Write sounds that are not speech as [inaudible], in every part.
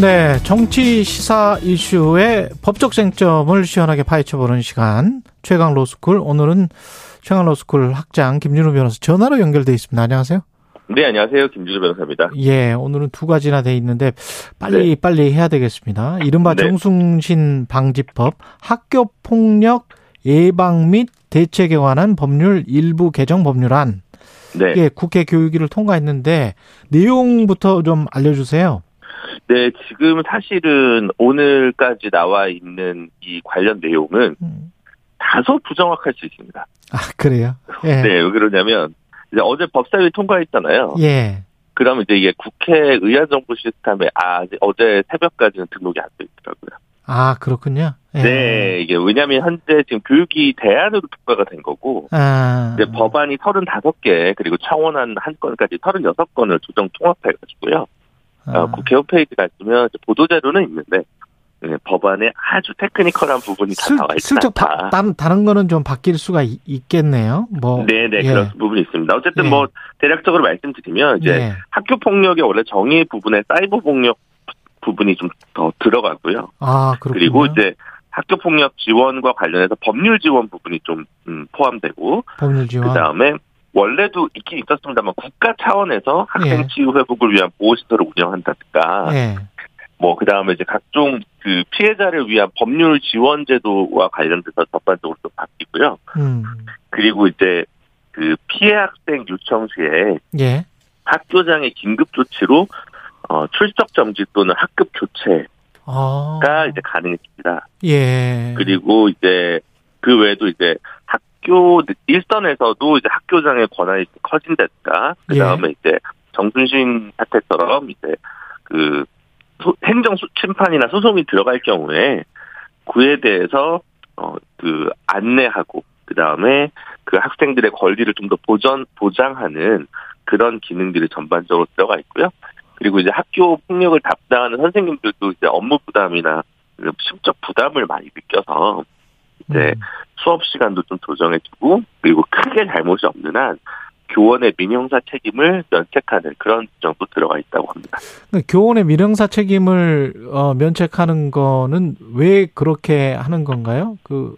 네, 정치 시사 이슈의 법적 쟁점을 시원하게 파헤쳐보는 시간 최강 로스쿨 오늘은 최강 로스쿨 학장 김준우 변호사 전화로 연결돼 있습니다. 안녕하세요. 네, 안녕하세요. 김준우 변호사입니다. 예, 오늘은 두 가지나 돼 있는데 빨리 네. 빨리 해야 되겠습니다. 이른바 네. 정순신 방지법 학교 폭력 예방 및 대책에 관한 법률 일부 개정 법률안 네. 예, 국회 교육위를 통과했는데 내용부터 좀 알려주세요. 네, 지금 사실은 오늘까지 나와 있는 이 관련 내용은 음. 다소 부정확할 수 있습니다. 아, 그래요? 예. 네, 왜 그러냐면, 이제 어제 법사위 통과했잖아요. 예. 그러면 이제 이게 국회 의안정부 시스템에, 아, 어제 새벽까지는 등록이 안 돼 있더라고요. 아, 그렇군요. 예. 네, 이게 왜냐면 현재 지금 교육이 대안으로 통과가 된 거고, 아. 이제 법안이 35개, 그리고 청원안 한 건까지 36건을 조정 통합해가지고요. 아. 어, 국회 홈페이지가 있으면 보도자료는 있는데 네, 법안에 아주 테크니컬한 부분이 다 나와 있다. 슬쩍 다, 다른 다른 거는 좀 바뀔 수가 있겠네요. 뭐 네네 예. 그런 부분이 있습니다. 어쨌든 예. 뭐 대략적으로 말씀드리면 이제 예. 학교 폭력의 원래 정의 부분에 사이버 폭력 부분이 좀 더 들어가고요. 아 그렇군요. 그리고 이제 학교 폭력 지원과 관련해서 법률 지원 부분이 좀 음, 포함되고 법률 지원. 그 다음에 원래도 있긴 있었습니다만 국가 차원에서 학생 예. 치유 회복을 위한 보호시설을 운영한다든가 예. 뭐그 다음에 이제 각종 그 피해자를 위한 법률 지원 제도와 관련돼서 전반적으로 좀 바뀌고요. 음. 그리고 이제 그 피해 학생 요청 시에 예. 학교장의 긴급 조치로 어, 출석 정지 또는 학급 교체가 아. 이제 가능해집니다. 예. 그리고 이제 그 외에도 이제 학 학교 일선에서도 이제 학교장의 권한이 커진다든가 그 다음에 예. 이제 정순신 사태처럼 이제 그 행정 심판이나 소송이 들어갈 경우에 그에 대해서 어 그 안내하고 그 다음에 그 학생들의 권리를 좀 더 보전 보장하는 그런 기능들이 전반적으로 들어가 있고요. 그리고 이제 학교 폭력을 담당하는 선생님들도 이제 업무 부담이나 심적 부담을 많이 느껴서 이제 음. 수업 시간도 좀 조정해주고 그리고 크게 잘못이 없는 한 교원의 민형사 책임을 면책하는 그런 정도 들어가 있다고 합니다. 교원의 민형사 책임을 어, 면책하는 거는 왜 그렇게 하는 건가요? 그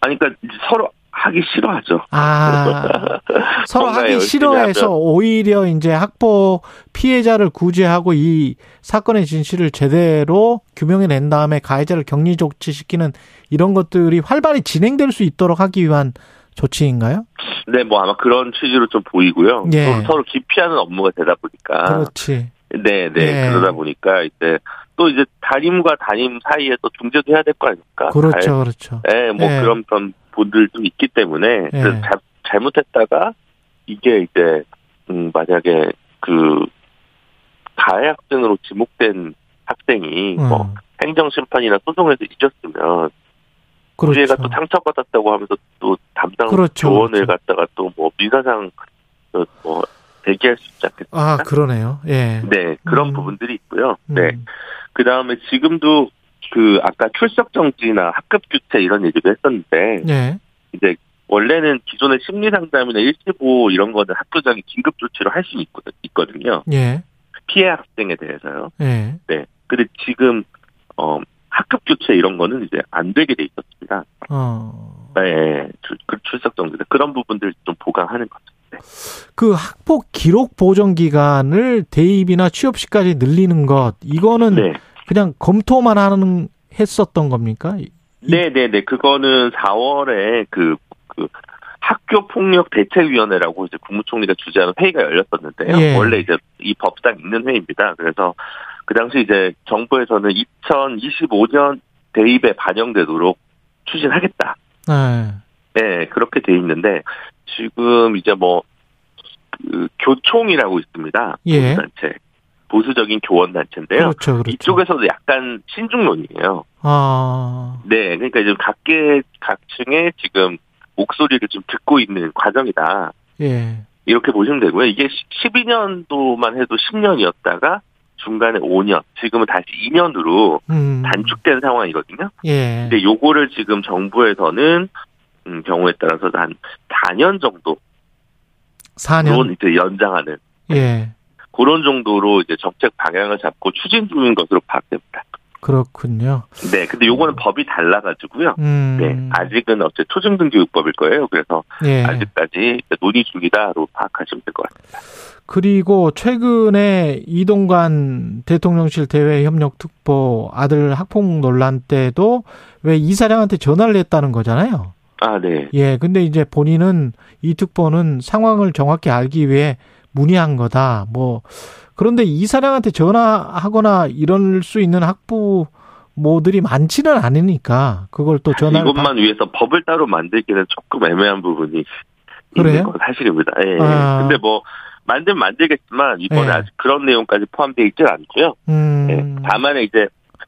아니 그러니까 서로 하기 싫어하죠. 아, [laughs] 서로 하기 싫어해서 하면. 오히려 이제 학폭 피해자를 구제하고 이 사건의 진실을 제대로 규명해 낸 다음에 가해자를 격리 조치시키는 이런 것들이 활발히 진행될 수 있도록 하기 위한 조치인가요? 네, 뭐 아마 그런 취지로 좀 보이고요. 예. 서로, 기피하는 업무가 되다 보니까. 그렇지. 네, 네. 예. 그러다 보니까 이제 또 이제 담임과 담임 사이에 또 중재도 해야 될 거 아닙니까? 그렇죠, 잘, 그렇죠. 네, 뭐 예. 그런 그런 분들도 있기 때문에 예. 자, 잘못했다가 이게 이제 음 만약에 그 가해 학생으로 지목된 학생이 음. 뭐 행정 심판이나 소송에서 잊었으면 그렇죠. 우리가 또 상처받았다고 하면서 또 담당 그렇죠. 조언을 그렇죠. 갖다가 또 뭐 민사상 뭐 대기할 수 있지 않겠습니까? 아 그러네요. 예. 네 그런 음. 부분들이 있고요. 네. 음. 그 다음에 지금도 그 아까 출석 정지나 학급 규체 이런 얘기도 했었는데 예. 이제 원래는 기존의 심리 상담이나 일시보 이런 거는 학교장이 긴급 조치로 할 수 있거든요. 예. 피해 학생에 대해서요. 예. 네. 근데 지금 어 학급 교체 이런 거는 이제 안 되게 돼 있었습니다. 어. 네, 그 출석 정지 그런 부분들 좀 보강하는 거죠. 네. 그 학폭 기록 보정 기간을 대입이나 취업 시까지 늘리는 것 이거는 네. 그냥 검토만 하는 했었던 겁니까? 네, 네, 네. 그거는 4월에 그, 그, 학교 폭력 대책위원회라고 이제 국무총리가 주재하는 회의가 열렸었는데요. 예. 원래 이제 이 법상 있는 회의입니다. 그래서 그 당시 이제 정부에서는 2025년 대입에 반영되도록 추진하겠다. 네. 네, 그렇게 돼 있는데 지금 이제 뭐 그 교총이라고 있습니다. 예. 단체. 보수적인 교원 단체인데요. 그렇죠, 그렇죠. 이쪽에서도 약간 신중론이에요. 아. 네, 그러니까 지금 각계 각층의 지금 목소리를 좀 듣고 있는 과정이다. 예. 이렇게 보시면 되고요. 이게 12년도만 해도 10년이었다가 중간에 5년, 지금은 다시 2년으로 음. 단축된 상황이거든요. 예. 근데 요거를 지금 정부에서는 음, 경우에 따라서 한 4년 정도 4년 이제 연장하는 예. 그런 정도로 이제 정책 방향을 잡고 추진 중인 것으로 파악됩니다. 그렇군요. 네, 근데 요거는 법이 달라가지고요. 음. 네, 아직은 어째 초중등교육법일 거예요. 그래서 예. 아직까지 논의 중이다로 파악하시면 될 것 같습니다. 그리고 최근에 이동관 대통령실 대외 협력 특보 아들 학폭 논란 때도 왜 이사장한테 전화를 했다는 거잖아요. 아, 네. 예, 근데 이제 본인은 이 특보는 상황을 정확히 알기 위해 문의한 거다. 뭐 그런데 이사장한테 전화하거나 이럴 수 있는 학부 모들이 많지는 않으니까 그걸 또 전화를 이것만 위해서 법을 따로 만들기는 조금 애매한 부분이 그래요? 있는 건 사실입니다. 예. 아. 근데 뭐 만들면 만들겠지만 이번에 예. 아직 그런 내용까지 포함되어 있지 않고요. 음. 예. 다만 이제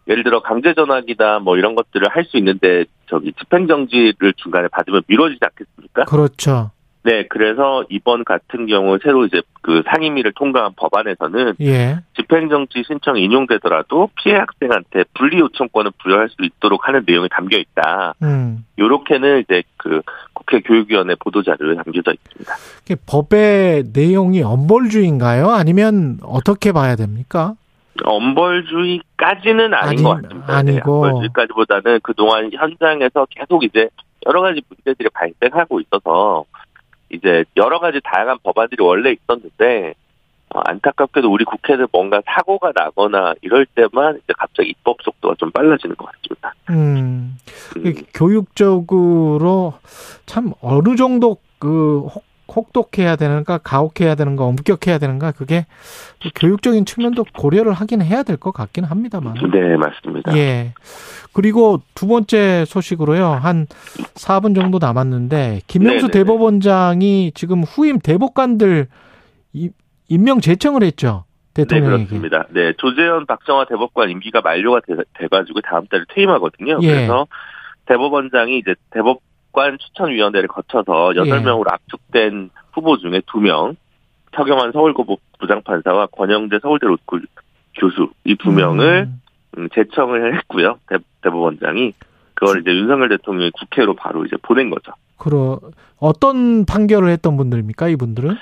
예를 들어 강제 전학이다 뭐 이런 것들을 할 수 있는데 저기 집행 정지를 중간에 받으면 미뤄지지 않겠습니까? 그렇죠. 네, 그래서 이번 같은 경우 새로 이제 그 상임위를 통과한 법안에서는 예. 집행정지 신청 인용되더라도 피해 학생한테 분리 요청권을 부여할 수 있도록 하는 내용이 담겨 있다. 음. 요렇게는 이제 그 국회 교육위원회 보도 자료에 담겨져 있습니다. 법의 내용이 엄벌주의인가요? 아니면 어떻게 봐야 됩니까? 엄벌주의까지는 아닌 아니- 것 같습니다. 아니고. 네, 엄벌주의까지보다는 그동안 현장에서 계속 이제 여러 가지 문제들이 발생하고 있어서 이제 여러 가지 다양한 법안들이 원래 있었는데 어, 안타깝게도 우리 국회는 뭔가 사고가 나거나 이럴 때만 이제 갑자기 입법 속도가 좀 빨라지는 것 같습니다. 음. 음, 교육적으로 참 어느 정도 그 혹, 혹독해야 되는가, 가혹해야 되는가, 엄격해야 되는가, 그게 또 교육적인 측면도 고려를 하긴 해야 될 것 같긴 합니다만. 네, 맞습니다. 예. 그리고 두 번째 소식으로요. 한 4분 정도 남았는데 김명수 네네네. 대법원장이 지금 후임 대법관들 이- 임명 제청을 했죠. 네, 대통령에게. 그렇습니다. 네, 조재현 박정화 대법관 임기가 만료가 돼, 돼가지고 다음 달에 퇴임하거든요. 예. 그래서 대법원장이 이제 대법 관 추천위원회를 거쳐서 예. 8명으로 압축된 후보 중에 2명, 서경환 서울고법 부장판사와 권영준 서울대 로스쿨 교수 이 두 명을 음. 음, 제청을 했고요. 대, 대법원장이 그걸 이제 윤석열 대통령이 국회로 바로 이제 보낸 거죠. 그러 어떤 판결을 했던 분들입니까? 이분들은?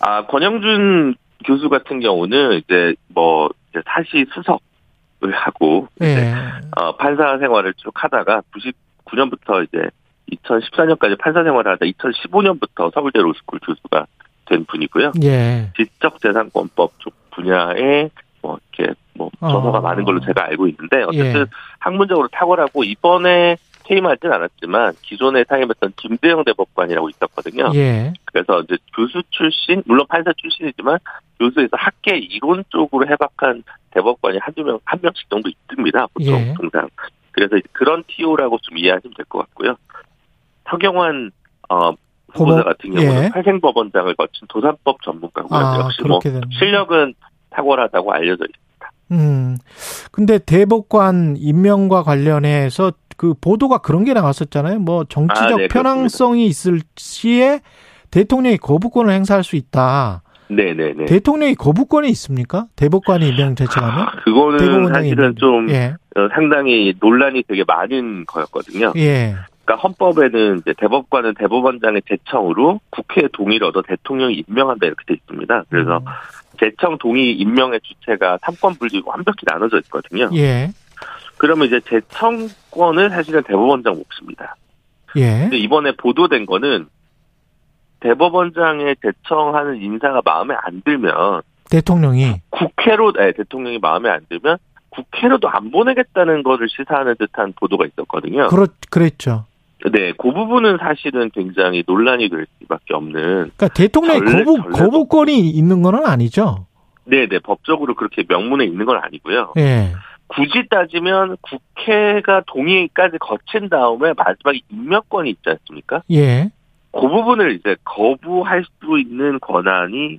아, 권영준 교수 같은 경우는 이제 뭐 이제 사시 수석을 하고 예. 어, 판사 생활을 쭉 하다가 99년부터 이제 2014년까지 판사 생활을 하다 2015년부터 서울대 로스쿨 교수가 된 분이고요. 예. 지적재산권법 쪽 분야에 뭐 이렇게 뭐 어. 저서가 많은 걸로 제가 알고 있는데 어쨌든 예. 학문적으로 탁월하고 이번에 퇴임하진 않았지만 기존에 사임했던 김대영 대법관이라고 있었거든요. 예. 그래서 이제 교수 출신, 물론 판사 출신이지만 교수에서 학계 이론 쪽으로 해박한 대법관이 한두 명, 한 명씩 정도 있습니다. 보통 예. 통상. 그래서 이제 그런 티오라고 좀 이해하시면 될 것 같고요. 서경환 어, 후보자 후보? 같은 경우는 예. 활생법원장을 거친 도산법 전문가고요. 아, 역시 뭐 그렇게 되는. 실력은 탁월하다고 알려져 있습니다. 음. 근데 대법관 임명과 관련해서 그 보도가 그런 게 나왔었잖아요. 뭐 정치적 아, 네, 편향성이 있을 시에 대통령이 거부권을 행사할 수 있다. 네네네. 대통령이 거부권이 있습니까? 대법관이 임명 제청하면? 아, 그거는 사실은 임명- 좀 예. 어, 상당히 논란이 되게 많은 거였거든요. 예. 그러니까 헌법에는 이제 대법관은 대법원장의 제청으로 국회 동의를 얻어 대통령이 임명한다 이렇게 돼 있습니다. 그래서 음. 제청 동의 임명의 주체가 삼권 분리고 완벽히 나눠져 있거든요. 예. 그러면 이제 제청권은 사실은 대법원장 몫입니다. 예. 근데 이번에 보도된 거는 대법원장의 제청하는 인사가 마음에 안 들면 대통령이 국회로 네, 대통령이 마음에 안 들면 국회로도 안 보내겠다는 것을 시사하는 듯한 보도가 있었거든요. 그렇 그랬죠. 네, 그 부분은 사실은 굉장히 논란이 될 수밖에 없는. 그러니까 대통령이 전례- 거부 전례도- 거부권이 있는 건 아니죠. 네, 네, 법적으로 그렇게 명문에 있는 건 아니고요. 예. 굳이 따지면 국회가 동의까지 거친 다음에 마지막에 임명권이 있지 않습니까? 예. 그 부분을 이제 거부할 수 있는 권한이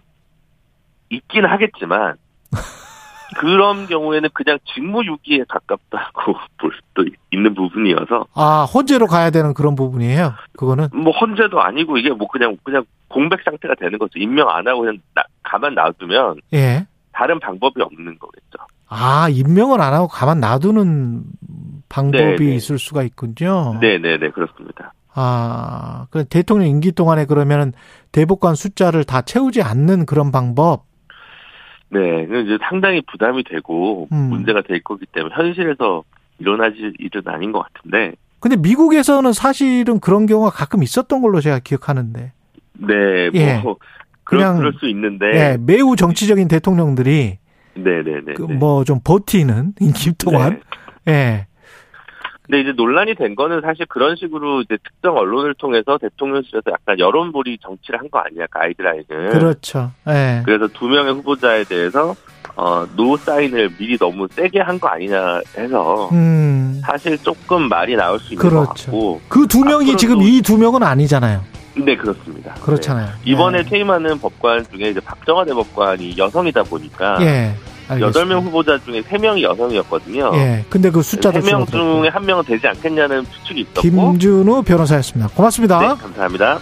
있긴 하겠지만 [laughs] 그런 경우에는 그냥 직무유기에 가깝다고 [laughs] 볼 수도 있는 부분이어서 아, 헌재로 가야 되는 그런 부분이에요. 그거는. 뭐 헌재도 아니고 이게 뭐 그냥 그냥 공백 상태가 되는 거죠. 임명 안 하고 그냥 나- 가만 놔두면 예. 다른 방법이 없는 거겠죠. 아, 임명을 안 하고 가만 놔두는 방법이 네, 네. 있을 수가 있군요. 네, 네, 네, 그렇습니다. 아, 그 대통령 임기 동안에 그러면은 대법관 숫자를 다 채우지 않는 그런 방법. 네, 이제 상당히 부담이 되고 음. 문제가 될 거기 때문에 현실에서 일어나질 일은 아닌 것 같은데. 근데 미국에서는 사실은 그런 경우가 가끔 있었던 걸로 제가 기억하는데. 네, 뭐 예. 그냥, 그럴 수 있는데. 예, 매우 정치적인 대통령들이 네, 네, 네. 그 뭐좀 버티는 임기 동안 네. 예. 근데 이제 논란이 된 거는 사실 그런 식으로 이제 특정 언론을 통해서 대통령실에서 약간 여론몰이 정치를 한 거 아니야 가이드라인을. 그렇죠. 예. 그래서 두 명의 후보자에 대해서 어, 노 사인을 미리 너무 세게 한 거 아니냐 해서 음. 사실 조금 말이 나올 수 있는 것 그렇죠. 같고. 그 두 명이 지금 이 두 명은 아니잖아요. 네 그렇습니다. 그렇잖아요. 네. 이번에 예. 퇴임하는 법관 중에 이제 박정화 대법관이 여성이다 보니까 예. 여덟 명 후보자 중에 세 명이 여성이었거든요. 예. 근데 그 숫자도 세명 줄어들었고. 중에 한 명은 되지 않겠냐는 추측이 있었고. 김준우 변호사였습니다. 고맙습니다. 네, 감사합니다.